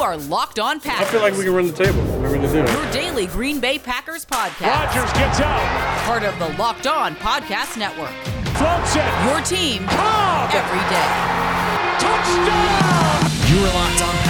are Locked On Packers. I feel like we can run the table. We're to do. Your daily Green Bay Packers podcast. Rodgers gets out. Part of the Locked On Podcast Network. Floats it. Your team Cobb. every day. Touchdown. You are Locked On Packers,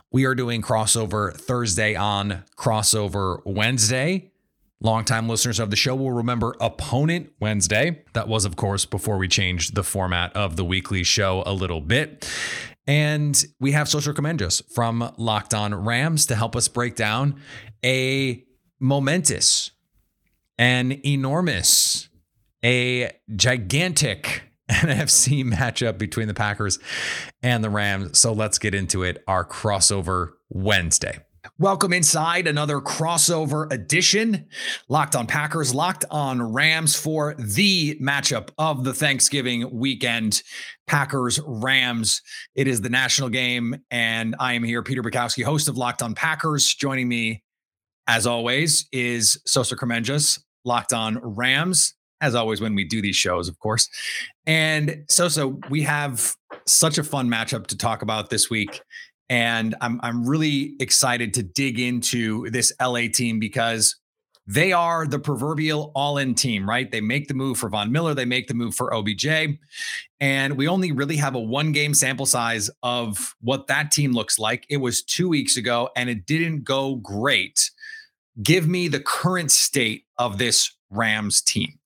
We are doing crossover Thursday on crossover Wednesday. Longtime listeners of the show will remember Opponent Wednesday. That was, of course, before we changed the format of the weekly show a little bit. And we have Sosa Kremenjas from Locked On Rams to help us break down a momentous an enormous, a gigantic NFC matchup between the Packers and the Rams. So let's get into it. Our crossover Wednesday. Welcome inside another crossover edition. Locked on Packers, locked on Rams for the matchup of the Thanksgiving weekend. Packers, Rams. It is the national game. And I am here, Peter Bukowski, host of Locked on Packers. Joining me, as always, is Sosa Kremenjas, Locked on Rams as always when we do these shows, of course. And so, so we have such a fun matchup to talk about this week. And I'm I'm really excited to dig into this LA team because they are the proverbial all-in team, right? They make the move for Von Miller, they make the move for OBJ, and we only really have a one-game sample size of what that team looks like. It was 2 weeks ago and it didn't go great. Give me the current state of this Rams team.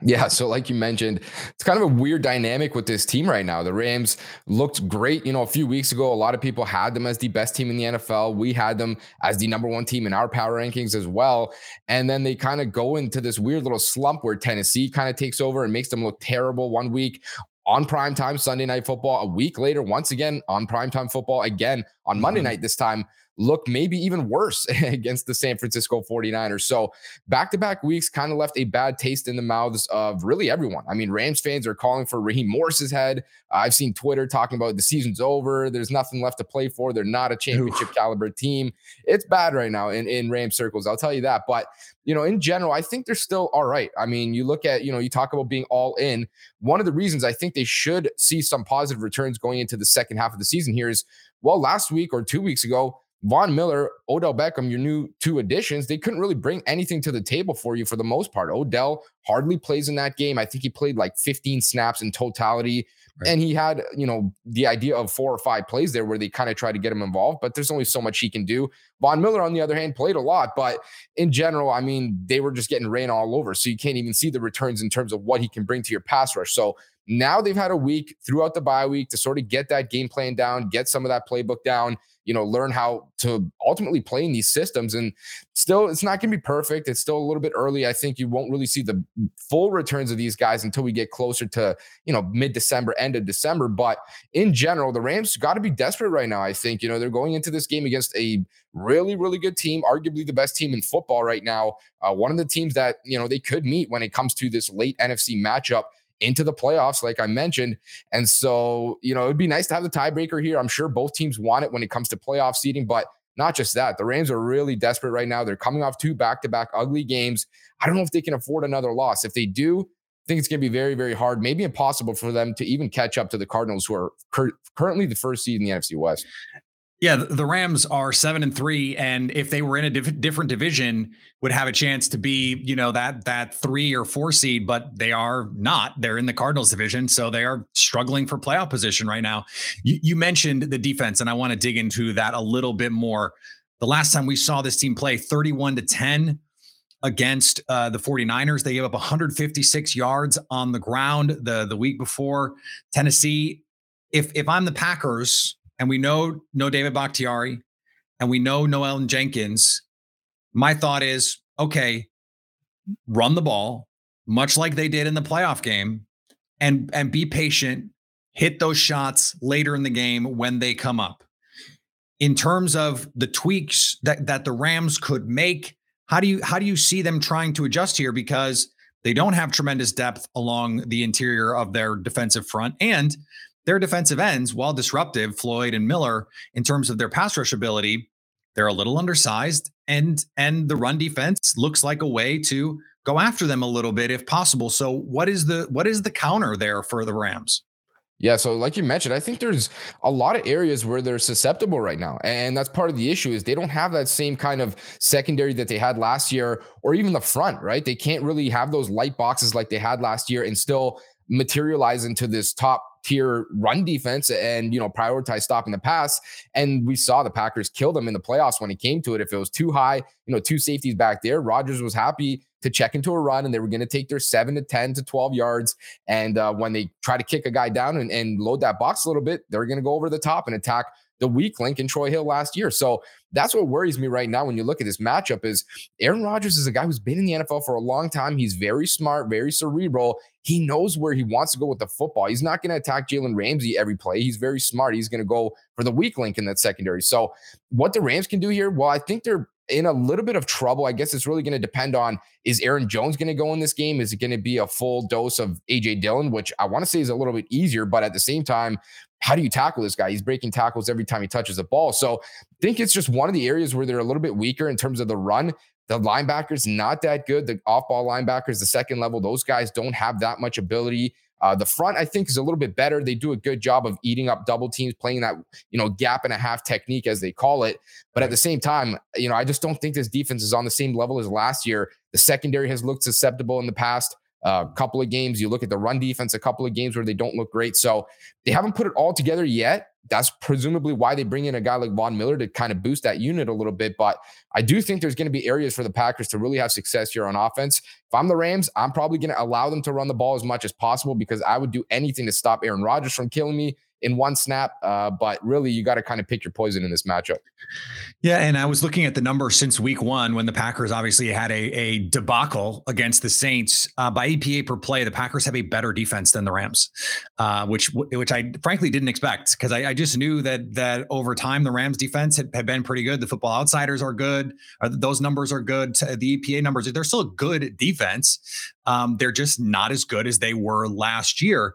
Yeah, so like you mentioned, it's kind of a weird dynamic with this team right now. The Rams looked great, you know, a few weeks ago. A lot of people had them as the best team in the NFL. We had them as the number one team in our power rankings as well. And then they kind of go into this weird little slump where Tennessee kind of takes over and makes them look terrible one week on primetime Sunday night football. A week later, once again on primetime football, again on Monday mm-hmm. night this time look maybe even worse against the San Francisco 49ers. So back to back weeks kind of left a bad taste in the mouths of really everyone. I mean, Rams fans are calling for Raheem Morris's head. I've seen Twitter talking about the season's over. There's nothing left to play for. They're not a championship caliber team. It's bad right now in, in Ram circles. I'll tell you that. But, you know, in general, I think they're still all right. I mean, you look at, you know, you talk about being all in. One of the reasons I think they should see some positive returns going into the second half of the season here is, well, last week or two weeks ago, Von Miller, Odell Beckham, your new two additions, they couldn't really bring anything to the table for you for the most part. Odell hardly plays in that game. I think he played like 15 snaps in totality. Right. And he had, you know, the idea of four or five plays there where they kind of try to get him involved, but there's only so much he can do. Von Miller, on the other hand, played a lot, but in general, I mean, they were just getting rain all over. So you can't even see the returns in terms of what he can bring to your pass rush. So now they've had a week throughout the bye week to sort of get that game plan down, get some of that playbook down you know, learn how to ultimately play in these systems. And still, it's not going to be perfect. It's still a little bit early. I think you won't really see the full returns of these guys until we get closer to, you know, mid December, end of December. But in general, the Rams got to be desperate right now. I think, you know, they're going into this game against a really, really good team, arguably the best team in football right now. Uh, one of the teams that, you know, they could meet when it comes to this late NFC matchup into the playoffs, like I mentioned. And so, you know, it would be nice to have the tiebreaker here. I'm sure both teams want it when it comes to playoff seeding, but not just that. The Rams are really desperate right now. They're coming off two back to back ugly games. I don't know if they can afford another loss. If they do, I think it's going to be very, very hard, maybe impossible for them to even catch up to the Cardinals, who are cur- currently the first seed in the NFC West. Yeah, the Rams are seven and three, and if they were in a diff- different division, would have a chance to be, you know, that that three or four seed. But they are not. They're in the Cardinals division, so they are struggling for playoff position right now. You, you mentioned the defense, and I want to dig into that a little bit more. The last time we saw this team play, thirty-one to ten against uh, the 49ers, they gave up 156 yards on the ground the the week before. Tennessee, if if I'm the Packers and we know no David Bakhtiari, and we know Noel Jenkins, my thought is okay, run the ball, much like they did in the playoff game, and and be patient, hit those shots later in the game when they come up. in terms of the tweaks that that the Rams could make, how do you how do you see them trying to adjust here? Because they don't have tremendous depth along the interior of their defensive front, and their defensive ends, while disruptive, Floyd and Miller, in terms of their pass rush ability, they're a little undersized, and and the run defense looks like a way to go after them a little bit if possible. So, what is the what is the counter there for the Rams? Yeah, so like you mentioned, I think there's a lot of areas where they're susceptible right now. And that's part of the issue is they don't have that same kind of secondary that they had last year or even the front, right? They can't really have those light boxes like they had last year and still materialize into this top tier run defense and you know prioritize stopping the pass. And we saw the packers kill them in the playoffs when it came to it. If it was too high you know two safeties back there Rodgers was happy to check into a run and they were going to take their 7 to 10 to 12 yards. And uh, when they try to kick a guy down and, and load that box a little bit they're going to go over the top and attack the weak link in Troy Hill last year. So that's what worries me right now when you look at this matchup is Aaron Rodgers is a guy who's been in the NFL for a long time. He's very smart, very cerebral. He knows where he wants to go with the football. He's not going to attack Jalen Ramsey every play. He's very smart. He's going to go for the weak link in that secondary. So what the Rams can do here, well, I think they're in a little bit of trouble. I guess it's really going to depend on is Aaron Jones going to go in this game? Is it going to be a full dose of AJ Dillon, which I want to say is a little bit easier, but at the same time, how do you tackle this guy? He's breaking tackles every time he touches the ball. So I think it's just one of the areas where they're a little bit weaker in terms of the run. The linebackers not that good. The off-ball linebackers, the second level, those guys don't have that much ability. Uh, the front, I think, is a little bit better. They do a good job of eating up double teams, playing that you know gap and a half technique as they call it. But at the same time, you know, I just don't think this defense is on the same level as last year. The secondary has looked susceptible in the past a couple of games. You look at the run defense, a couple of games where they don't look great. So they haven't put it all together yet. That's presumably why they bring in a guy like Von Miller to kind of boost that unit a little bit. But I do think there's going to be areas for the Packers to really have success here on offense. If I'm the Rams, I'm probably going to allow them to run the ball as much as possible because I would do anything to stop Aaron Rodgers from killing me in one snap. Uh, but really, you got to kind of pick your poison in this matchup. Yeah, and I was looking at the numbers since week one when the Packers obviously had a, a debacle against the Saints. Uh, by EPA per play, the Packers have a better defense than the Rams, uh, which which I frankly didn't expect because I, I, just knew that that over time the Rams defense had, had been pretty good. The Football Outsiders are good. Uh, those numbers are good. The EPA numbers they're still a good defense. Um, they're just not as good as they were last year.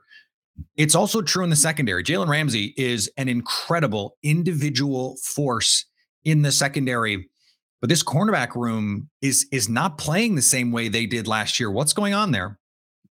It's also true in the secondary. Jalen Ramsey is an incredible individual force in the secondary, but this cornerback room is is not playing the same way they did last year. What's going on there?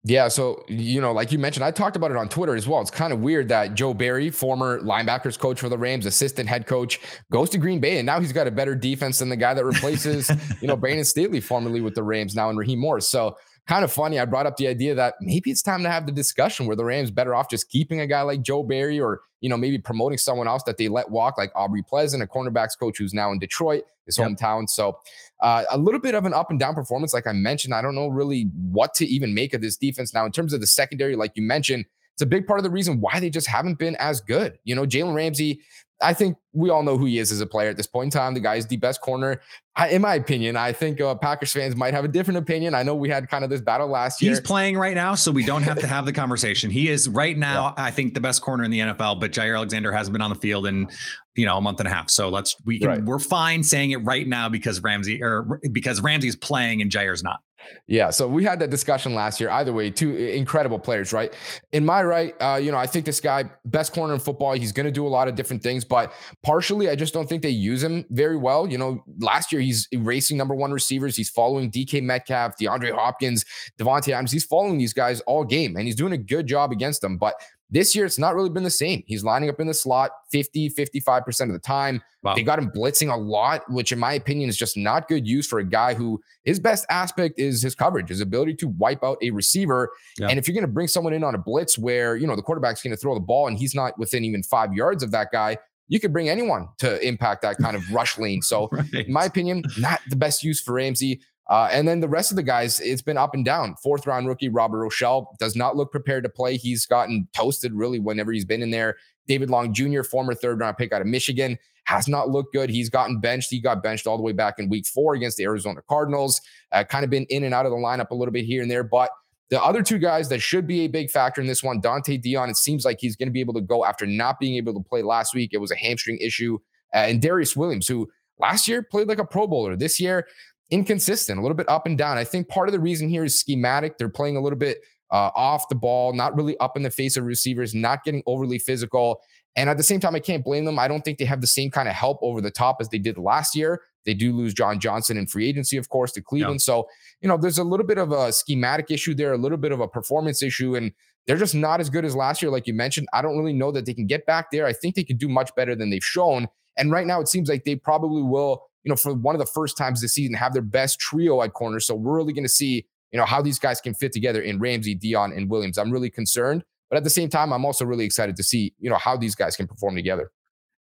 Yeah, so you know, like you mentioned, I talked about it on Twitter as well. It's kind of weird that Joe Barry, former linebackers coach for the Rams, assistant head coach, goes to Green Bay, and now he's got a better defense than the guy that replaces, you know, Brandon Staley, formerly with the Rams, now in Raheem Morris. So kind of funny. I brought up the idea that maybe it's time to have the discussion where the Rams better off just keeping a guy like Joe Barry or, you know, maybe promoting someone else that they let walk, like Aubrey Pleasant, a cornerbacks coach who's now in Detroit, his yep. hometown. So uh, a little bit of an up and down performance, like I mentioned. I don't know really what to even make of this defense now in terms of the secondary, like you mentioned. It's a big part of the reason why they just haven't been as good. You know, Jalen Ramsey, I think we all know who he is as a player at this point in time. The guy is the best corner. I, in my opinion, I think uh, Packers fans might have a different opinion. I know we had kind of this battle last year. He's playing right now, so we don't have to have the conversation. He is right now, yeah. I think, the best corner in the NFL. But Jaire Alexander hasn't been on the field in you know a month and a half. So let's we can right. we're fine saying it right now because Ramsey or because Ramsey's playing and Jaire's not. Yeah, so we had that discussion last year. Either way, two incredible players, right? In my right, uh, you know, I think this guy, best corner in football. He's going to do a lot of different things, but partially, I just don't think they use him very well. You know, last year he's erasing number one receivers. He's following DK Metcalf, DeAndre Hopkins, Davante Adams. He's following these guys all game, and he's doing a good job against them. But this year, it's not really been the same. He's lining up in the slot 50, 55% of the time. Wow. They got him blitzing a lot, which, in my opinion, is just not good use for a guy who his best aspect is his coverage, his ability to wipe out a receiver. Yeah. And if you're going to bring someone in on a blitz where, you know, the quarterback's going to throw the ball and he's not within even five yards of that guy, you could bring anyone to impact that kind of rush lane. So, right. in my opinion, not the best use for Ramsey. Uh, and then the rest of the guys, it's been up and down. Fourth round rookie Robert Rochell does not look prepared to play. He's gotten toasted really whenever he's been in there. David Long Jr., former third round pick out of Michigan, has not looked good. He's gotten benched. He got benched all the way back in week four against the Arizona Cardinals. Uh, kind of been in and out of the lineup a little bit here and there. But the other two guys that should be a big factor in this one, Donte Deayon, it seems like he's going to be able to go after not being able to play last week. It was a hamstring issue. uh, and Darious Williams, who last year played like a Pro Bowler. This year, inconsistent, a little bit up and down. I think part of the reason here is schematic. They're playing a little bit uh, off the ball, not really up in the face of receivers, not getting overly physical. And at the same time, I can't blame them. I don't think they have the same kind of help over the top as they did last year. They do lose John Johnson in free agency, of course, to Cleveland. So, you know, there's a little bit of a schematic issue there, a little bit of a performance issue. And they're just not as good as last year, like you mentioned. I don't really know that they can get back there. I think they could do much better than they've shown. And right now, it seems like they probably will, you know, for one of the first times this season, have their best trio at corner. So we're really going to see, you know, how these guys can fit together in Ramsey, Deayon, and Williams. I'm really concerned. But at the same time, I'm also really excited to see, you know, how these guys can perform together.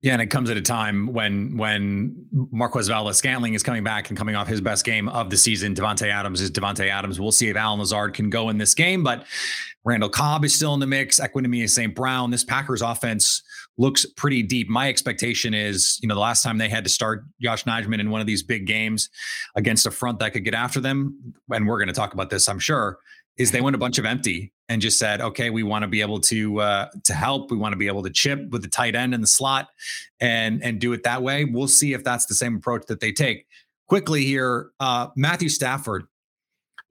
Yeah, and it comes at a time when when Marquez Valdes-Scantling is coming back and coming off his best game of the season. Davante Adams is Davante Adams. We'll see if Allen Lazard can go in this game, but Randall Cobb is still in the mix. Equanimeous St. Brown. This Packers offense looks pretty deep. My expectation is, you know, the last time they had to start Yosh Nijman in one of these big games against a front that could get after them, and we're going to talk about this, I'm sure, is they went a bunch of empty and just said, okay, we want to be able to uh, to help. We want to be able to chip with the tight end in the slot and and do it that way. We'll see if that's the same approach that they take. Quickly here, uh, Matthew Stafford.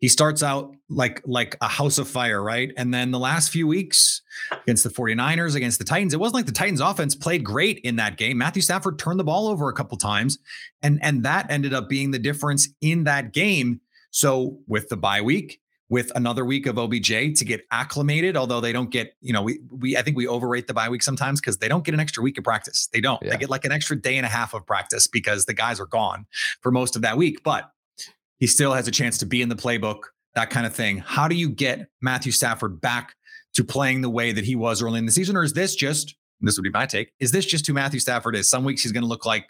He starts out like like a house of fire, right? And then the last few weeks against the 49ers, against the Titans, it wasn't like the Titans offense played great in that game. Matthew Stafford turned the ball over a couple times and and that ended up being the difference in that game. So with the bye week, with another week of OBJ to get acclimated. Although they don't get, you know, we we I think we overrate the bye week sometimes because they don't get an extra week of practice. They don't. Yeah. They get like an extra day and a half of practice because the guys are gone for most of that week. But he still has a chance to be in the playbook, that kind of thing. How do you get Matthew Stafford back to playing the way that he was early in the season, or is this just this would be my take. Is this just who Matthew Stafford is? Some weeks he's going to look like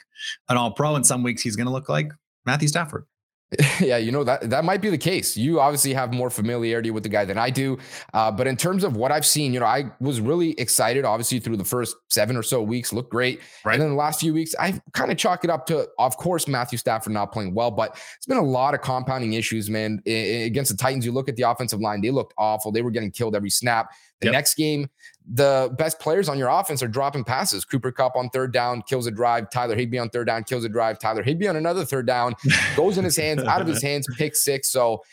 an all pro, and some weeks he's going to look like Matthew Stafford. Yeah, you know that that might be the case. You obviously have more familiarity with the guy than I do, uh, but in terms of what I've seen, you know, I was really excited. Obviously, through the first seven or so weeks, looked great, right. and then the last few weeks, I kind of chalk it up to, of course, Matthew Stafford not playing well, but it's been a lot of compounding issues, man. Against the Titans, you look at the offensive line; they looked awful. They were getting killed every snap. The yep. next game, the best players on your offense are dropping passes. Cooper Kupp on third down kills a drive. Tyler Higbee on third down kills a drive. Tyler Higbee on another third down goes in his hands, out of his hands, pick six. So,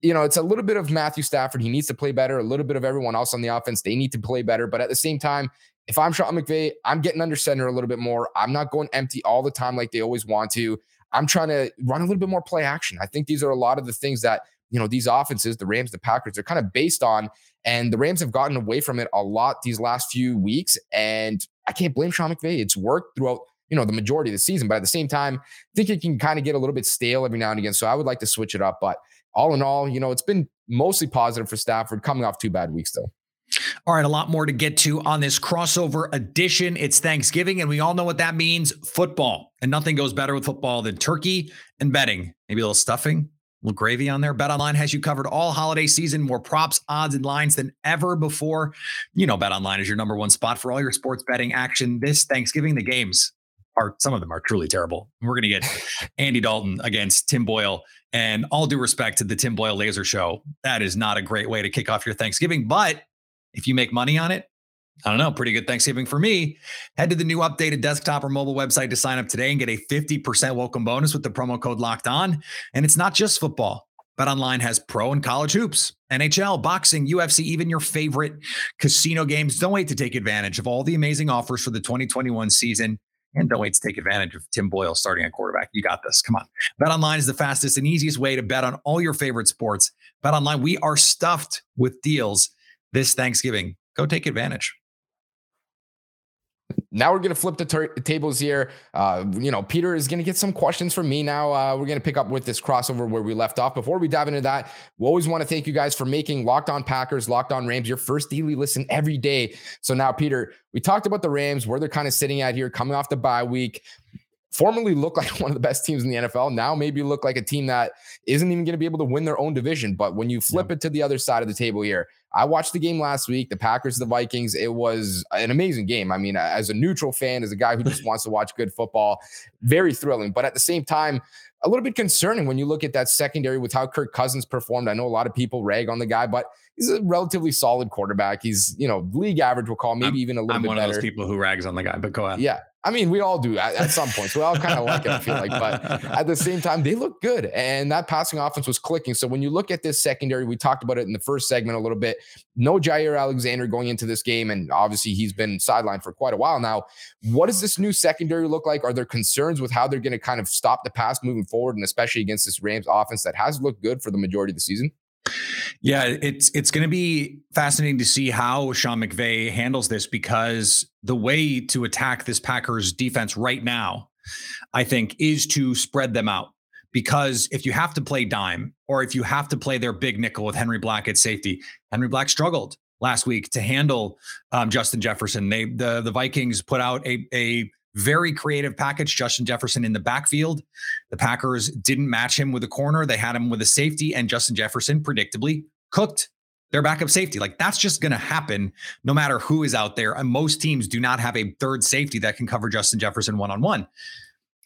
you know, it's a little bit of Matthew Stafford. He needs to play better. A little bit of everyone else on the offense. They need to play better. But at the same time, if I'm Sean McVay, I'm getting under center a little bit more. I'm not going empty all the time like they always want to. I'm trying to run a little bit more play action. I think these are a lot of the things that you know these offenses, the Rams, the Packers, they're kind of based on. And the Rams have gotten away from it a lot these last few weeks. And I can't blame Sean McVay. It's worked throughout you know the majority of the season, but at the same time, I think it can kind of get a little bit stale every now and again. So I would like to switch it up. But all in all, you know, it's been mostly positive for Stafford, coming off two bad weeks though. All right, a lot more to get to on this crossover edition. It's Thanksgiving, and we all know what that means football. And nothing goes better with football than turkey and betting. Maybe a little stuffing, little gravy on there. Bet Online has you covered all holiday season, more props, odds, and lines than ever before. You know, Bet Online is your number one spot for all your sports betting action this Thanksgiving. The games are some of them are truly terrible. We're going to get Andy Dalton against Tim Boyle. And all due respect to the Tim Boyle Laser Show, that is not a great way to kick off your Thanksgiving. But if you make money on it, I don't know, pretty good Thanksgiving for me. Head to the new updated desktop or mobile website to sign up today and get a 50% welcome bonus with the promo code locked on. And it's not just football. BetOnline has pro and college hoops, NHL, boxing, UFC, even your favorite casino games. Don't wait to take advantage of all the amazing offers for the 2021 season. And don't wait to take advantage of Tim Boyle starting at quarterback. You got this. Come on. BetOnline is the fastest and easiest way to bet on all your favorite sports. BetOnline, we are stuffed with deals this Thanksgiving. Go take advantage now we're going to flip the ter- tables here. Uh, you know, Peter is going to get some questions from me now. Uh, we're going to pick up with this crossover where we left off. Before we dive into that, we always want to thank you guys for making Locked On Packers, Locked On Rams your first daily listen every day. So now, Peter, we talked about the Rams, where they're kind of sitting at here, coming off the bye week formerly looked like one of the best teams in the NFL. Now maybe look like a team that isn't even going to be able to win their own division. But when you flip yeah. it to the other side of the table here, I watched the game last week, the Packers, the Vikings. It was an amazing game. I mean, as a neutral fan, as a guy who just wants to watch good football, very thrilling. But at the same time, a little bit concerning when you look at that secondary with how Kirk Cousins performed. I know a lot of people rag on the guy, but he's a relatively solid quarterback. He's, you know, league average, we'll call maybe I'm, even a little I'm bit one better. of those people who rags on the guy, but go ahead. Yeah. I mean, we all do at, at some points. We all kind of like it, I feel like. But at the same time, they look good. And that passing offense was clicking. So when you look at this secondary, we talked about it in the first segment a little bit. No Jaire Alexander going into this game. And obviously, he's been sidelined for quite a while now. What does this new secondary look like? Are there concerns with how they're going to kind of stop the pass moving forward? And especially against this Rams offense that has looked good for the majority of the season? Yeah, it's it's going to be fascinating to see how Sean McVay handles this because the way to attack this Packers defense right now, I think, is to spread them out. Because if you have to play dime or if you have to play their big nickel with Henry Black at safety, Henry Black struggled last week to handle um, Justin Jefferson. They the the Vikings put out a a very creative package. Justin Jefferson in the backfield. The Packers didn't match him with a corner. They had him with a safety, and Justin Jefferson predictably cooked their backup safety. Like that's just going to happen no matter who is out there. And most teams do not have a third safety that can cover Justin Jefferson one on one.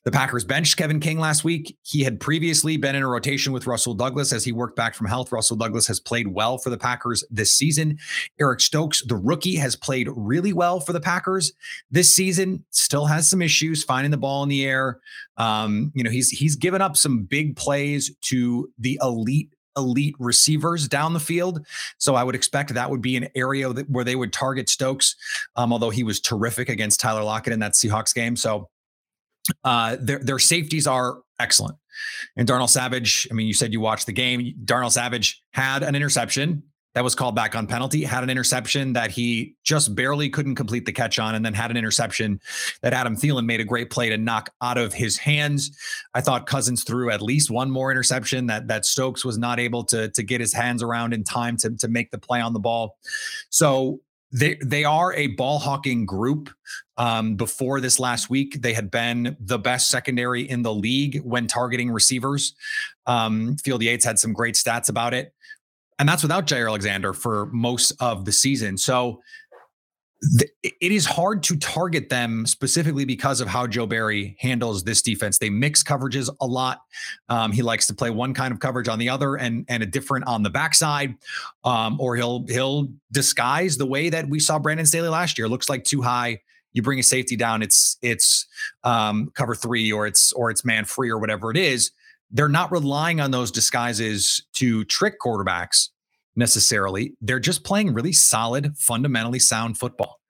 The Packers benched Kevin King last week. He had previously been in a rotation with Rasul Douglas as he worked back from health. Rasul Douglas has played well for the Packers this season. Eric Stokes, the rookie, has played really well for the Packers this season. Still has some issues finding the ball in the air. Um, you know, he's he's given up some big plays to the elite elite receivers down the field. So I would expect that would be an area that, where they would target Stokes, um, although he was terrific against Tyler Lockett in that Seahawks game. So uh, their their safeties are excellent. And Darnell Savage, I mean, you said you watched the game. Darnell Savage had an interception that was called back on penalty, had an interception that he just barely couldn't complete the catch on, and then had an interception that Adam Thielen made a great play to knock out of his hands. I thought Cousins threw at least one more interception that that Stokes was not able to to get his hands around in time to to make the play on the ball. So they they are a ball hawking group. Um, before this last week, they had been the best secondary in the league when targeting receivers. Um, Field Yates had some great stats about it, and that's without Jaire Alexander for most of the season. So it is hard to target them specifically because of how Joe Barry handles this defense. They mix coverages a lot. Um, he likes to play one kind of coverage on the other and and a different on the backside, um, or he'll he'll disguise the way that we saw Brandon Staley last year. Looks like too high. You bring a safety down. It's it's um, cover three or it's or it's man free or whatever it is. They're not relying on those disguises to trick quarterbacks necessarily. They're just playing really solid, fundamentally sound football.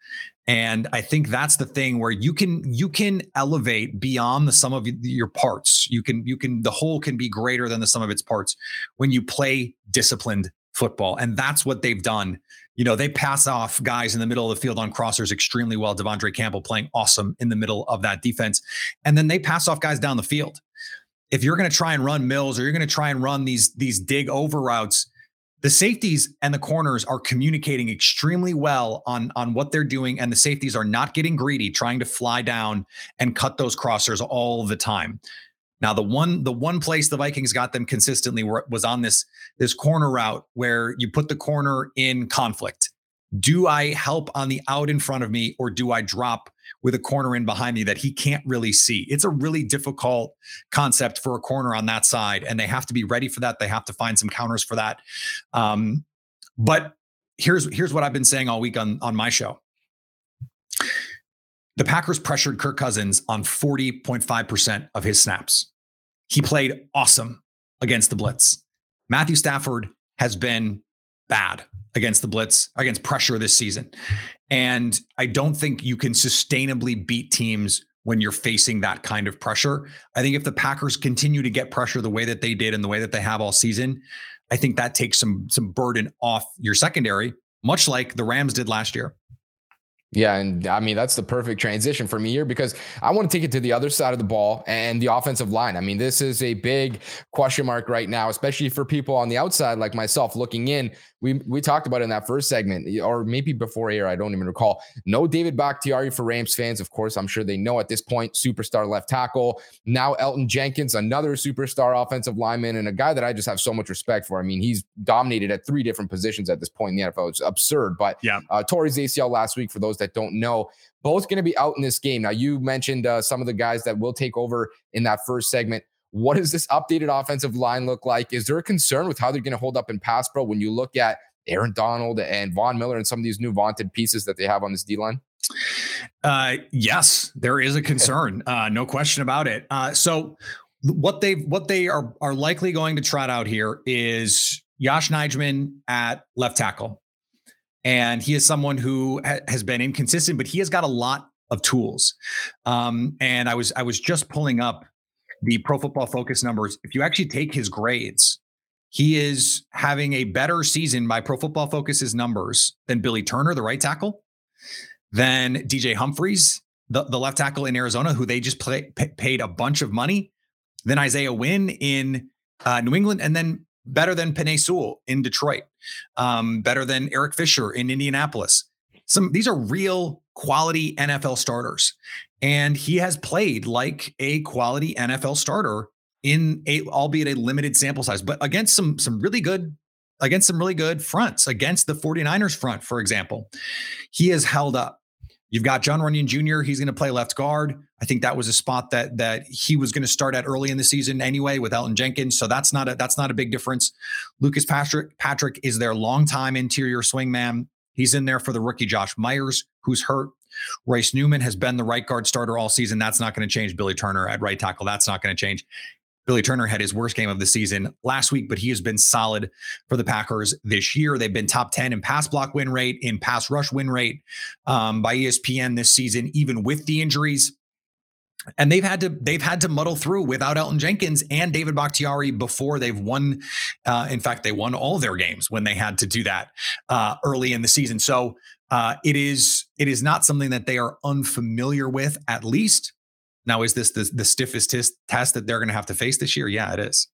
And I think that's the thing where you can you can elevate beyond the sum of your parts. You can you can the whole can be greater than the sum of its parts when you play disciplined football. And that's what they've done. You know, they pass off guys in the middle of the field on crossers extremely well. De'Vondre Campbell playing awesome in the middle of that defense. And then they pass off guys down the field. If you're going to try and run mills or you're going to try and run these these dig over routes, the safeties and the corners are communicating extremely well on on what they're doing and the safeties are not getting greedy trying to fly down and cut those crossers all the time. Now the one the one place the vikings got them consistently were, was on this this corner route where you put the corner in conflict. Do i help on the out in front of me or do i drop with a corner in behind me that he can't really see. It's a really difficult concept for a corner on that side, and they have to be ready for that. They have to find some counters for that. Um, but here's here's what I've been saying all week on on my show. The Packers pressured Kirk Cousins on 40.5% of his snaps. He played awesome against the blitz. Matthew Stafford has been bad against the blitz, against pressure this season. And I don't think you can sustainably beat teams when you're facing that kind of pressure. I think if the Packers continue to get pressure the way that they did and the way that they have all season, I think that takes some some burden off your secondary, much like the Rams did last year. Yeah, and I mean that's the perfect transition for me here because I want to take it to the other side of the ball and the offensive line. I mean, this is a big question mark right now, especially for people on the outside like myself looking in. We we talked about in that first segment, or maybe before air, I don't even recall. No David Bakhtiari for Rams fans, of course. I'm sure they know at this point. Superstar left tackle. Now Elgton Jenkins, another superstar offensive lineman, and a guy that I just have so much respect for. I mean, he's dominated at three different positions at this point in the NFL. It's absurd. But yeah, uh, Torrey's ACL last week for those that don't know. Both going to be out in this game. Now, you mentioned uh, some of the guys that will take over in that first segment. What does this updated offensive line look like? Is there a concern with how they're going to hold up in pass pro when you look at Aaron Donald and Von Miller and some of these new vaunted pieces that they have on this D line? Uh, yes, there is a concern. Uh, no question about it. Uh, so what they what they are are likely going to trot out here is Yosh Nijman at left tackle, and he is someone who ha- has been inconsistent, but he has got a lot of tools. Um, and I was I was just pulling up the Pro Football Focus numbers. If you actually take his grades, he is having a better season by Pro Football Focus's numbers than Billy Turner, the right tackle, than DJ Humphries, the, the left tackle in Arizona, who they just play, p- paid a bunch of money, then Isaiah Wynn in uh, New England, and then better than Penei Sewell in Detroit, um, better than Eric Fisher in Indianapolis. Some these are real quality NFL starters, and he has played like a quality NFL starter in a albeit a limited sample size, but against some some really good against some really good fronts against the 49ers front, for example. He has held up. You've got Jon Runyan Jr. He's going to play left guard. I think that was a spot that that he was going to start at early in the season anyway with Elgton Jenkins. So that's not a that's not a big difference. Lucas Patrick Patrick is their longtime interior swingman. He's in there for the rookie Josh Myers, who's hurt. Royce Newman has been the right guard starter all season. That's not going to change. Billy Turner at right tackle. That's not going to change. Billy Turner had his worst game of the season last week, but he has been solid for the Packers this year. They've been top 10 in pass block win rate, in pass rush win rate um, by ESPN this season, even with the injuries. And they've had to they've had to muddle through without Elgton Jenkins and David Bakhtiari before they've won. Uh, in fact, they won all their games when they had to do that uh, early in the season. So uh, it is it is not something that they are unfamiliar with, at least now, is this the, the stiffest test, test that they're going to have to face this year? Yeah, it is.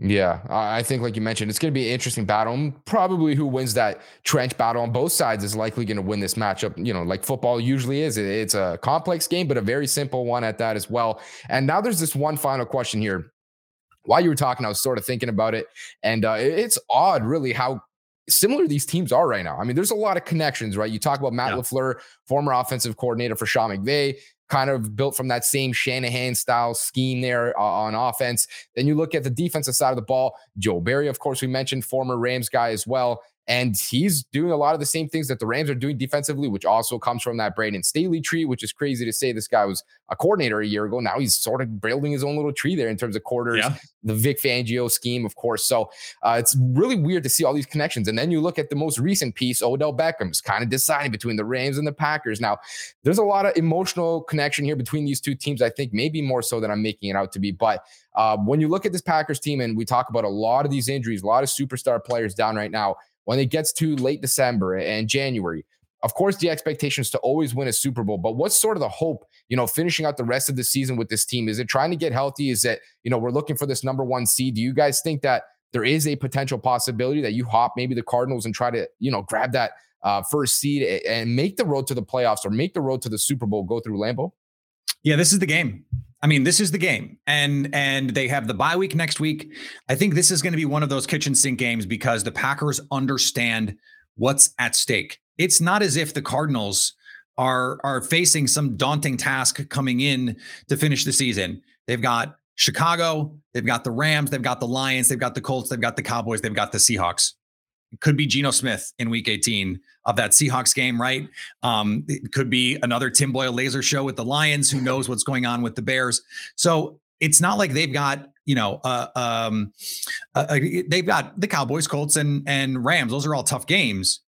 Yeah, I think, like you mentioned, it's going to be an interesting battle. And probably who wins that trench battle on both sides is likely going to win this matchup. You know, like football usually is. It's a complex game, but a very simple one at that as well. And now there's this one final question here. While you were talking, I was sort of thinking about it, and uh, it's odd, really, how similar these teams are right now. I mean, there's a lot of connections, right? You talk about Matt yeah. LaFleur, former offensive coordinator for Sean McVay kind of built from that same Shanahan style scheme there uh, on offense. Then you look at the defensive side of the ball. Joe Barry, of course, we mentioned former Rams guy as well. And he's doing a lot of the same things that the Rams are doing defensively, which also comes from that Brandon Staley tree, which is crazy to say this guy was a coordinator a year ago. Now he's sort of building his own little tree there in terms of quarters, yeah. the Vic Fangio scheme, of course. So uh, it's really weird to see all these connections. And then you look at the most recent piece, Odell Beckham's kind of deciding between the Rams and the Packers. Now, there's a lot of emotional connection here between these two teams, I think, maybe more so than I'm making it out to be. But uh, when you look at this Packers team, and we talk about a lot of these injuries, a lot of superstar players down right now when it gets to late December and January, of course, the expectation is to always win a Super Bowl. But what's sort of the hope, you know, finishing out the rest of the season with this team? Is it trying to get healthy? Is it, you know, we're looking for this number one seed? Do you guys think that there is a potential possibility that you hop maybe the Cardinals and try to, you know, grab that uh, first seed and make the road to the playoffs or make the road to the Super Bowl go through Lambeau? Yeah, this is the game. I mean, this is the game, and and they have the bye week next week. I think this is going to be one of those kitchen sink games because the Packers understand what's at stake. It's not as if the Cardinals are are facing some daunting task coming in to finish the season. They've got Chicago, they've got the Rams, they've got the Lions, they've got the Colts, they've got the Cowboys, they've got the Seahawks. Could be Geno Smith in Week 18 of that Seahawks game, right? Um, it could be another Tim Boyle laser show with the Lions. Who knows what's going on with the Bears? So it's not like they've got you know uh, um, uh, uh, they've got the Cowboys, Colts, and and Rams. Those are all tough games.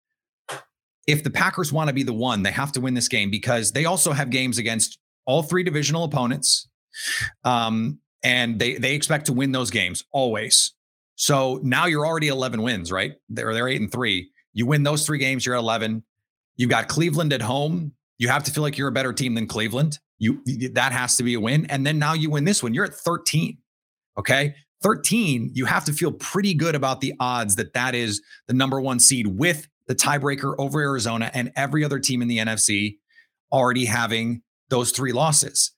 If the Packers want to be the one, they have to win this game because they also have games against all three divisional opponents, um, and they they expect to win those games always. So now you're already 11 wins, right? They're they're eight and three. You win those three games, you're at 11. You've got Cleveland at home. You have to feel like you're a better team than Cleveland. You that has to be a win. And then now you win this one. You're at 13. Okay. 13, you have to feel pretty good about the odds that that is the number one seed with the tiebreaker over Arizona and every other team in the NFC already having those three losses.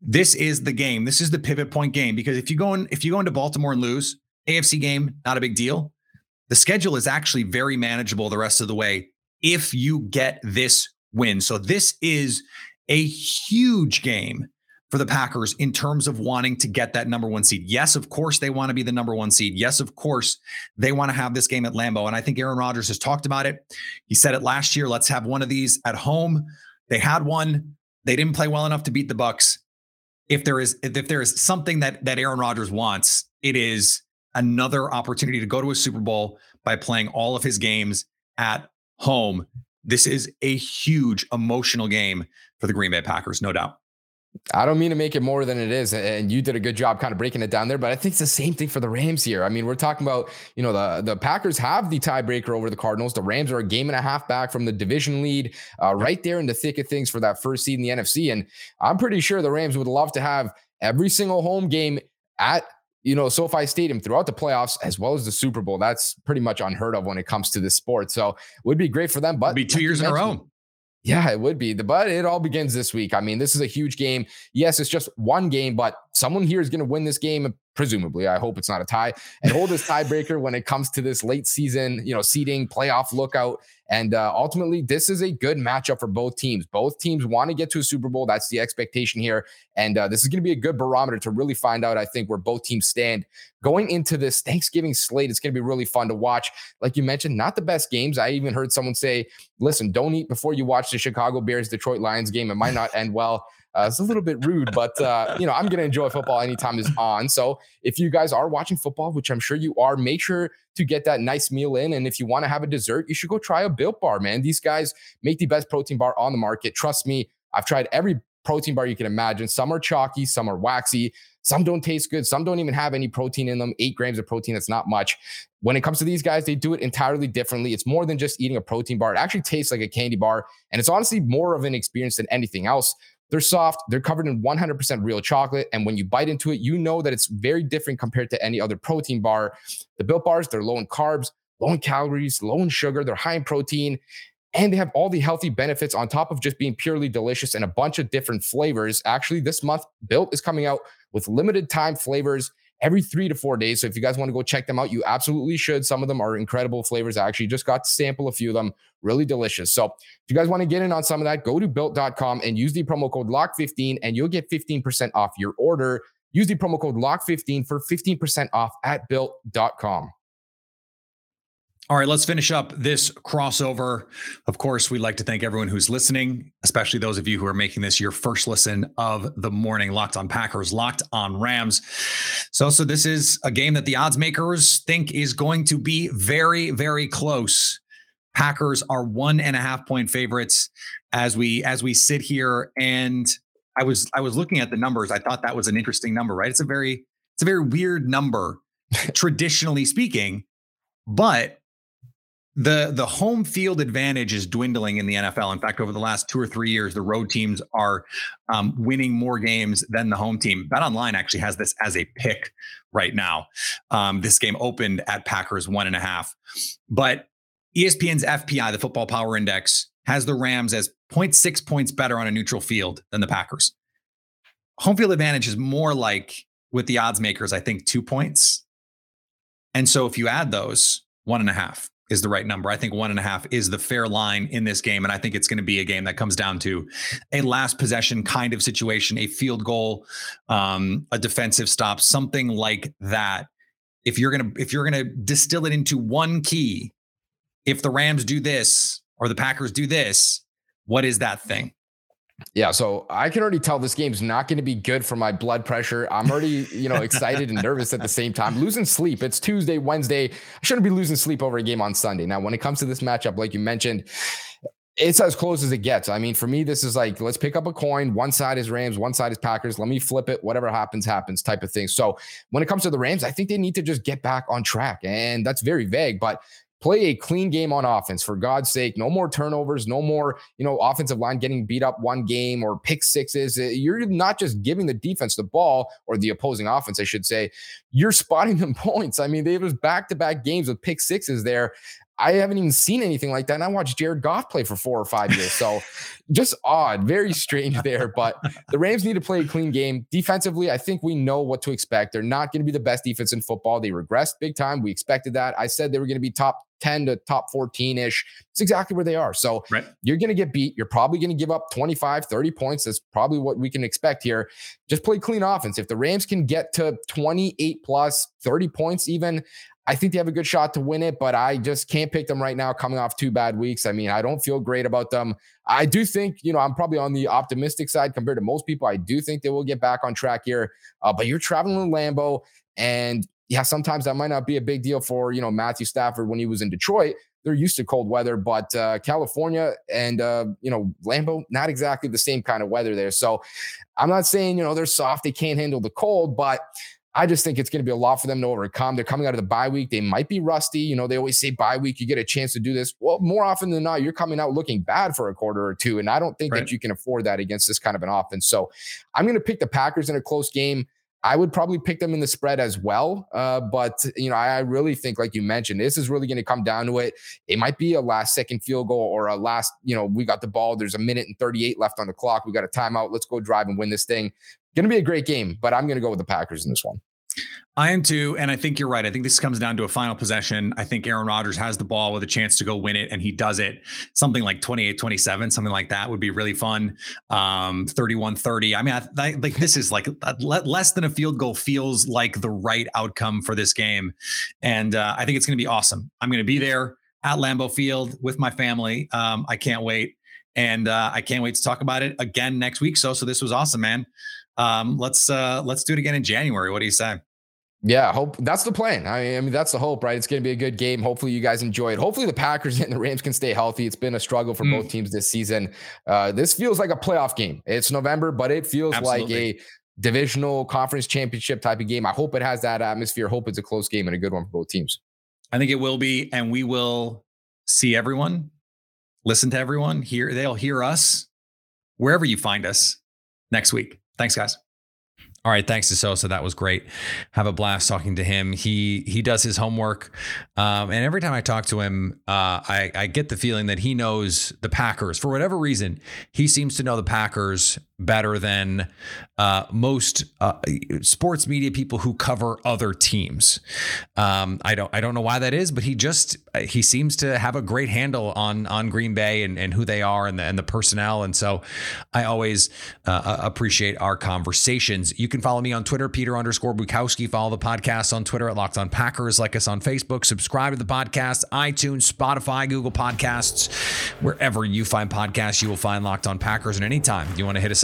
This is the game. This is the pivot point game because if you go in, if you go into Baltimore and lose, AFC game, not a big deal the schedule is actually very manageable the rest of the way if you get this win. So this is a huge game for the Packers in terms of wanting to get that number one seed. Yes, of course, they want to be the number one seed. Yes, of course, they want to have this game at Lambeau. And I think Aaron Rodgers has talked about it. He said it last year let's have one of these at home. They had one. They didn't play well enough to beat the Bucks. If there is if there is something that that Aaron Rodgers wants, it is another opportunity to go to a Super Bowl by playing all of his games at home. This is a huge emotional game for the Green Bay Packers, no doubt. I don't mean to make it more than it is, and you did a good job kind of breaking it down there. But I think it's the same thing for the Rams here. I mean, we're talking about you know the the Packers have the tiebreaker over the Cardinals. The Rams are a game and a half back from the division lead, uh, right there in the thick of things for that first seed in the NFC. And I'm pretty sure the Rams would love to have every single home game at you know, SoFi Stadium throughout the playoffs as well as the Super Bowl. That's pretty much unheard of when it comes to this sport. So it would be great for them. But It'd be two years in a row. Yeah, it would be. The but it all begins this week. I mean, this is a huge game. Yes, it's just one game, but someone here is going to win this game, presumably. I hope it's not a tie and hold this tiebreaker when it comes to this late season, you know, seeding playoff lookout. And uh, ultimately, this is a good matchup for both teams. Both teams want to get to a Super Bowl. That's the expectation here. And uh, this is going to be a good barometer to really find out, I think, where both teams stand. Going into this Thanksgiving slate, it's going to be really fun to watch. Like you mentioned, not the best games. I even heard someone say, listen, don't eat before you watch the Chicago Bears Detroit Lions game. It might not end well. Uh, it's a little bit rude, but uh, you know I'm to enjoy football anytime it's on. So if you guys are watching football, which I'm sure you are, make sure to get that nice meal in. And if you want to have a dessert, you should go try a Built Bar, man. These guys make the best protein bar on the market. Trust me, I've tried every protein bar you can imagine. Some are chalky, some are waxy, some don't taste good, some don't even have any protein in them. Eight grams of protein, that's not much. When it comes to these guys, they do it entirely differently. It's more than just eating a protein bar. It actually tastes like a candy bar, and it's honestly more of an experience than anything else. They're soft, they're covered in 100% real chocolate. And when you bite into it, you know that it's very different compared to any other protein bar. The built bars, they're low in carbs, low in calories, low in sugar, they're high in protein. And they have all the healthy benefits on top of just being purely delicious and a bunch of different flavors. Actually, this month, Built is coming out with limited time flavors every three to four days. So if you guys want to go check them out, you absolutely should. Some of them are incredible flavors. I actually just got to sample a few of them. Really delicious. So if you guys want to get in on some of that, go to built.com and use the promo code LOCK15 and you'll get 15% off your order. Use the promo code LOCK15 for 15% off at built.com. All right, let's finish up this crossover. Of course, we'd like to thank everyone who's listening, especially those of you who are making this your first listen of the morning. Locked on Packers, locked on Rams. So, so this is a game that the odds makers think is going to be very, very close. Packers are one and a half point favorites as we as we sit here. And I was I was looking at the numbers. I thought that was an interesting number, right? It's a very it's a very weird number, traditionally speaking, but the the home field advantage is dwindling in the NFL. In fact, over the last two or three years, the road teams are um, winning more games than the home team. Bet Online actually has this as a pick right now. Um, this game opened at Packers one and a half, but ESPN's FPI, the Football Power Index, has the Rams as 0.6 points better on a neutral field than the Packers. Home field advantage is more like with the odds makers, I think two points. And so if you add those, one and a half is the right number. I think one and a half is the fair line in this game. And I think it's going to be a game that comes down to a last possession kind of situation, a field goal, um, a defensive stop, something like that. If you're to, if you're going to distill it into one key, if the Rams do this or the Packers do this, what is that thing? Yeah, so I can already tell this game's not going to be good for my blood pressure. I'm already, you know, excited and nervous at the same time. Losing sleep. It's Tuesday, Wednesday. I shouldn't be losing sleep over a game on Sunday. Now, when it comes to this matchup, like you mentioned, it's as close as it gets. I mean, for me, this is like let's pick up a coin. One side is Rams, one side is Packers. Let me flip it. Whatever happens, happens, type of thing. So when it comes to the Rams, I think they need to just get back on track, and that's very vague. But play a clean game on offense for God's sake. No more turnovers, no more, you know, offensive line getting beat up one game or pick sixes. Uh, you're not just giving the defense the ball or the opposing offense, I should say. You're spotting them points. I mean, they was back to back games with pick sixes there. I haven't even seen anything like that. And I watched Jared Goff play for four or five years. So just odd, very strange there. But the Rams need to play a clean game. Defensively, I think we know what to expect. They're not going to be the best defense in football. They regressed big time. We expected that. I said they were going to be top 10 to top 14 ish. It's exactly where they are. So right. you're going to get beat. You're probably going to give up 25, 30 points. That's probably what we can expect here. Just play clean offense. If the Rams can get to 28 plus 30 points, even, I think they have a good shot to win it, but I just can't pick them right now coming off two bad weeks. I mean, I don't feel great about them. I do think, you know, I'm probably on the optimistic side compared to most people. I do think they will get back on track here, uh, but you're traveling in Lambeau and yeah, sometimes that might not be a big deal for, you know, Matthew Stafford when he was in Detroit. They're used to cold weather, but uh, California and, uh, you know, Lambeau, not exactly the same kind of weather there. So I'm not saying, you know, they're soft, they can't handle the cold, but I just think it's going to be a lot for them to overcome. They're coming out of the bye week. They might be rusty. You know, they always say bye week, you get a chance to do this. Well, more often than not, you're coming out looking bad for a quarter or two. And I don't think right. that you can afford that against this kind of an offense. So I'm going to pick the Packers in a close game. I would probably pick them in the spread as well. Uh, but, you know, I, I, really think, like you mentioned, this is really going to come down to it. It might be a last second field goal or a last, you know, we got the ball. There's a minute and 38 left on the clock. We got a timeout. Let's go drive and win this thing. Going to be a great game, but I'm going to go with the Packers in this one. I am too. And I think you're right. I think this comes down to a final possession. I think Aaron Rodgers has the ball with a chance to go win it, and he does it. Something like 28 27, something like that would be really fun. Um, 31 30. I mean, I, I, like this is like less than a field goal feels like the right outcome for this game. And uh, I think it's going to be awesome. I'm going to be there at Lambeau Field with my family. Um, I can't wait. And uh, I can't wait to talk about it again next week. So, so this was awesome, man. Um, let's uh, let's do it again in January. What do you say? Yeah, hope that's the plan. I mean, that's the hope, right? It's going to be a good game. Hopefully, you guys enjoy it. Hopefully, the Packers and the Rams can stay healthy. It's been a struggle for mm. both teams this season. Uh, this feels like a playoff game. It's November, but it feels Absolutely. like a divisional conference championship type of game. I hope it has that atmosphere. Hope it's a close game and a good one for both teams. I think it will be, and we will see everyone, listen to everyone, hear they'll hear us wherever you find us next week. Thanks, guys. All right, thanks to Sosa. That was great. Have a blast talking to him. He he does his homework, um, and every time I talk to him, uh, I I get the feeling that he knows the Packers for whatever reason. He seems to know the Packers better than uh, most uh, sports media people who cover other teams. Um, I don't I don't know why that is, but he just he seems to have a great handle on on Green Bay and, and who they are and the, and the personnel. And so I always uh, appreciate our conversations. You can follow me on Twitter, Peter underscore Bukowski. Follow the podcast on Twitter at Locked On Packers. Like us on Facebook. Subscribe to the podcast, iTunes, Spotify, Google Podcasts, wherever you find podcasts, you will find Locked On Packers. And anytime you want to hit us